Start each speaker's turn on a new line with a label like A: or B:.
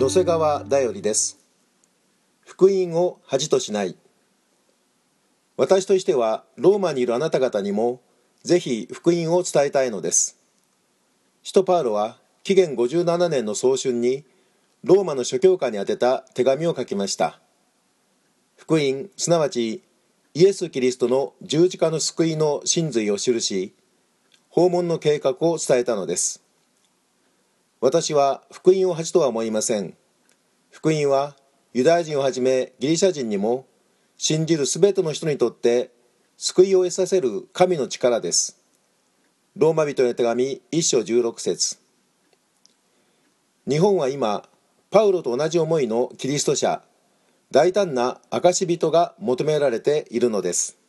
A: 野瀬川だよりです。福音を恥としない。私としてはローマにいるあなた方にもぜひ福音を伝えたいのです。使徒パウロは紀元57年の早春にローマの諸教官に宛てた手紙を書きました。福音すなわちイエス・キリストの十字架の救いの真髄を記し訪問の計画を伝えたのです。私は福音を恥とは思いません。福音はユダヤ人をはじめギリシャ人にも信じるすべての人にとって救いを得させる神の力です。ローマ人の手紙一章十六節。日本は今パウロと同じ思いのキリスト者大胆な証人が求められているのです。